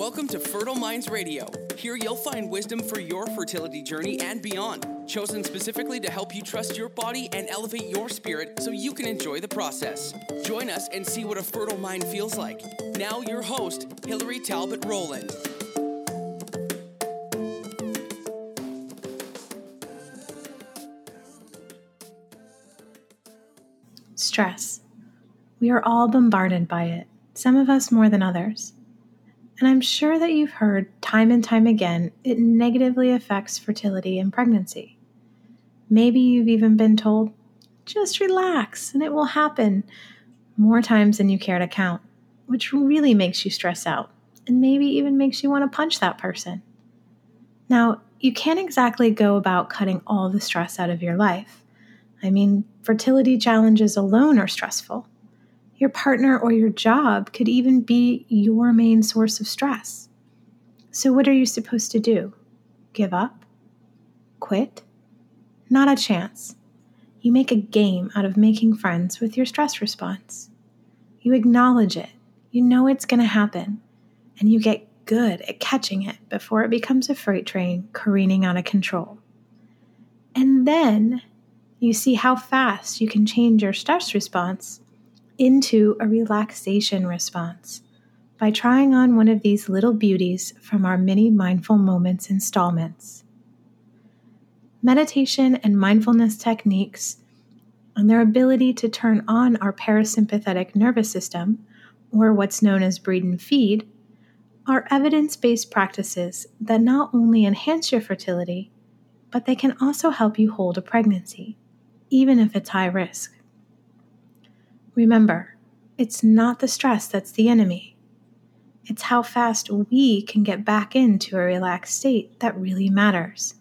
Welcome to Fertile Minds Radio. Here you'll find wisdom for your fertility journey and beyond, chosen specifically to help you trust your body and elevate your spirit so you can enjoy the process. Join us and see what a fertile mind feels like. Now, your host, Hillary Talbot Rowland. Stress. We are all bombarded by it, some of us more than others. And I'm sure that you've heard time and time again it negatively affects fertility and pregnancy. Maybe you've even been told, just relax and it will happen more times than you care to count, which really makes you stress out and maybe even makes you want to punch that person. Now, you can't exactly go about cutting all the stress out of your life. I mean, fertility challenges alone are stressful. Your partner or your job could even be your main source of stress. So, what are you supposed to do? Give up? Quit? Not a chance. You make a game out of making friends with your stress response. You acknowledge it, you know it's going to happen, and you get good at catching it before it becomes a freight train careening out of control. And then you see how fast you can change your stress response into a relaxation response by trying on one of these little beauties from our mini mindful moments installments. Meditation and mindfulness techniques and their ability to turn on our parasympathetic nervous system, or what's known as breed and feed, are evidence based practices that not only enhance your fertility, but they can also help you hold a pregnancy, even if it's high risk. Remember, it's not the stress that's the enemy. It's how fast we can get back into a relaxed state that really matters.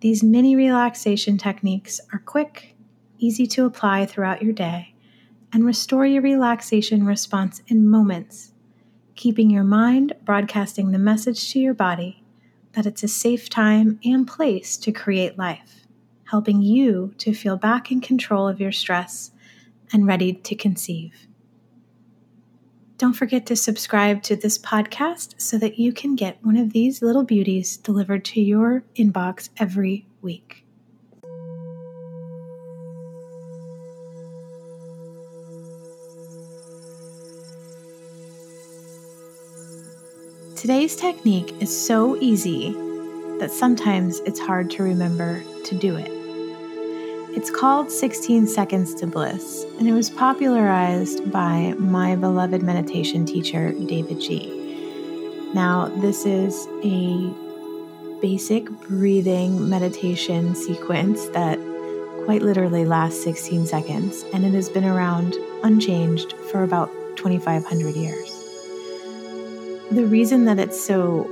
These mini relaxation techniques are quick, easy to apply throughout your day, and restore your relaxation response in moments, keeping your mind broadcasting the message to your body that it's a safe time and place to create life, helping you to feel back in control of your stress and ready to conceive. Don't forget to subscribe to this podcast so that you can get one of these little beauties delivered to your inbox every week. Today's technique is so easy that sometimes it's hard to remember to do it. It's called 16 Seconds to Bliss, and it was popularized by my beloved meditation teacher, davidji. Now, this is a basic breathing meditation sequence that quite literally lasts 16 seconds, and it has been around unchanged for about 2,500 years. The reason that it's so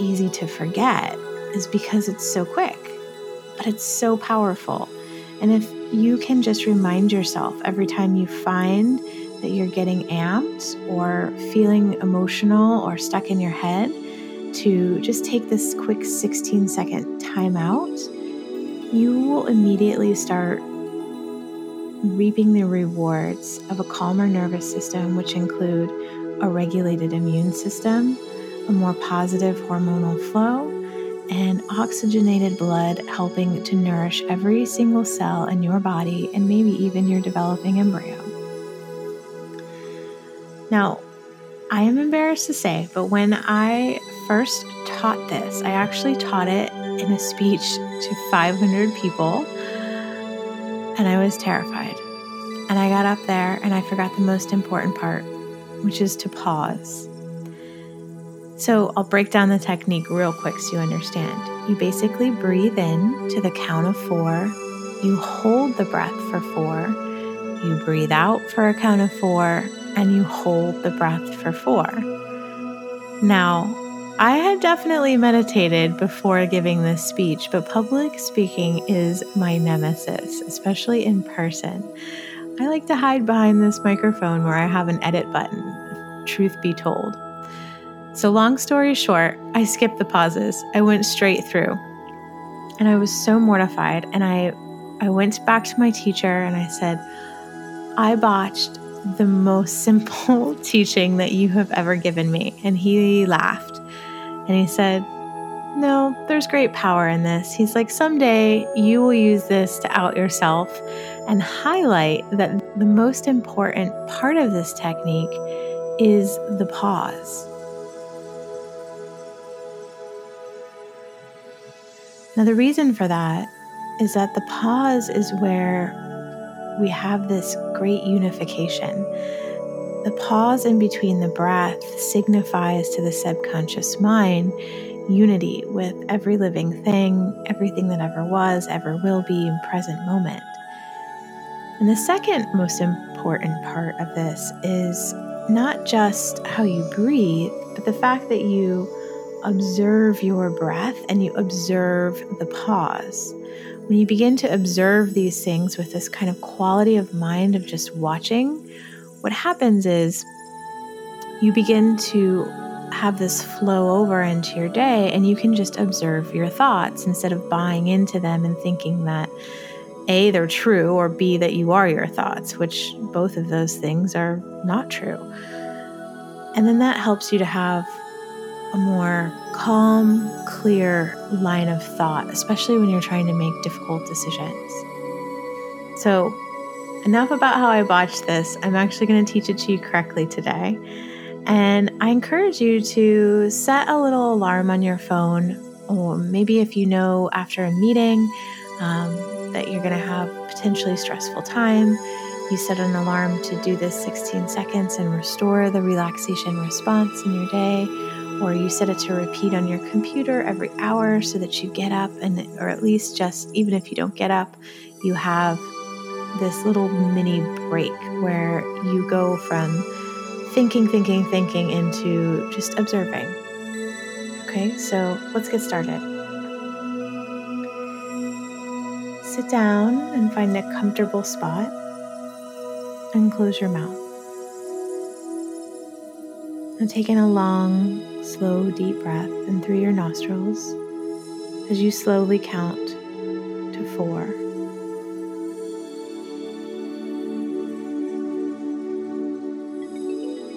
easy to forget is because it's so quick but it's so powerful. And if you can just remind yourself every time you find that you're getting amped or feeling emotional or stuck in your head, to just take this quick 16 second time out, you will immediately start reaping the rewards of a calmer nervous system, which include a regulated immune system, a more positive hormonal flow, and oxygenated blood helping to nourish every single cell in your body and maybe even your developing embryo. Now, I am embarrassed to say, but when I first taught this, I actually taught it in a speech to 500 people, and I was terrified. And I got up there and I forgot the most important part, which is to pause so I'll break down the technique real quick so you understand. You basically breathe in to the count of four, you hold the breath for four, you breathe out for a count of four, and you hold the breath for four. Now, I had definitely meditated before giving this speech, but public speaking is my nemesis, especially in person. I like to hide behind this microphone where I have an edit button, truth be told. So, long story short, I skipped the pauses. I went straight through. And I was so mortified. And I, I went back to my teacher and I said, I botched the most simple teaching that you have ever given me. And he laughed and he said, No, there's great power in this. He's like, Someday you will use this to out yourself and highlight that the most important part of this technique is the pause. Now, the reason for that is that the pause is where we have this great unification. The pause in between the breath signifies to the subconscious mind unity with every living thing, everything that ever was, ever will be, in present moment. And the second most important part of this is not just how you breathe, but the fact that you observe your breath and you observe the pause. When you begin to observe these things with this kind of quality of mind of just watching, what happens is you begin to have this flow over into your day and you can just observe your thoughts instead of buying into them and thinking that A, they're true, or B, that you are your thoughts, which both of those things are not true. And then that helps you to have a more calm, clear line of thought, especially when you're trying to make difficult decisions. So, enough about how I botched this. I'm actually going to teach it to you correctly today. And I encourage you to set a little alarm on your phone, or maybe if you know after a meeting um, that you're going to have potentially stressful time, you set an alarm to do this 16 seconds and restore the relaxation response in your day or you set it to repeat on your computer every hour so that you get up and or at least just even if you don't get up you have this little mini break where you go from thinking thinking thinking into just observing. Okay so let's get started. Sit down and find a comfortable spot and close your mouth. And take in a long slow, deep breath in through your nostrils as you slowly count to four.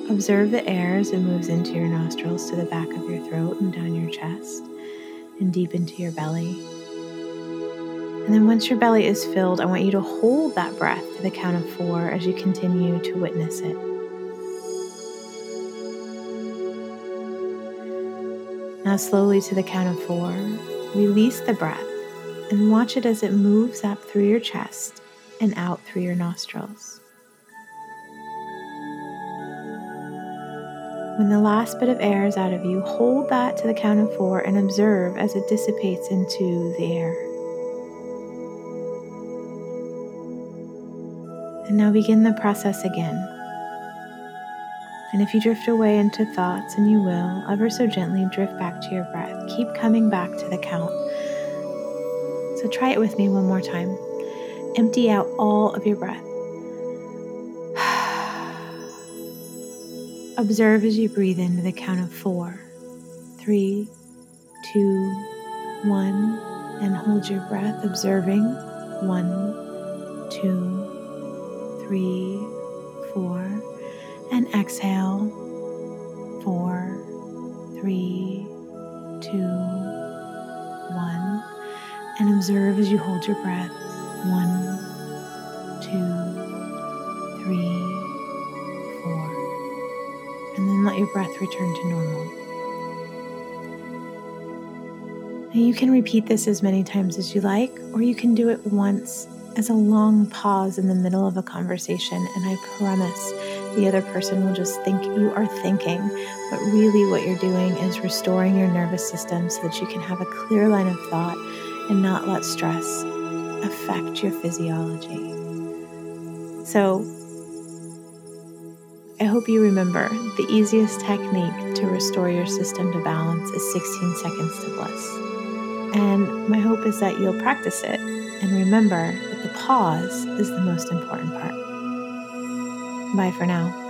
Observe the air as it moves into your nostrils to the back of your throat and down your chest and deep into your belly. And then once your belly is filled, I want you to hold that breath to the count of four as you continue to witness it. Now, slowly to the count of four, release the breath and watch it as it moves up through your chest and out through your nostrils. When the last bit of air is out of you, hold that to the count of four and observe as it dissipates into the air. And now begin the process again. And if you drift away into thoughts, and you will, ever so gently drift back to your breath. Keep coming back to the count. So try it with me one more time. Empty out all of your breath. Observe as you breathe into the count of four, three, two, one, and hold your breath, observing one, two, three, four and exhale. Four, three, two, one. And observe as you hold your breath. One, two, three, four. And then let your breath return to normal. You can repeat this as many times as you like, or you can do it once as a long pause in the middle of a conversation, and I promise the other person will just think you are thinking. But really, what you're doing is restoring your nervous system so that you can have a clear line of thought and not let stress affect your physiology. So, I hope you remember the easiest technique to restore your system to balance is 16 seconds to bliss. And my hope is that you'll practice it and remember that the pause is the most important part. Bye for now.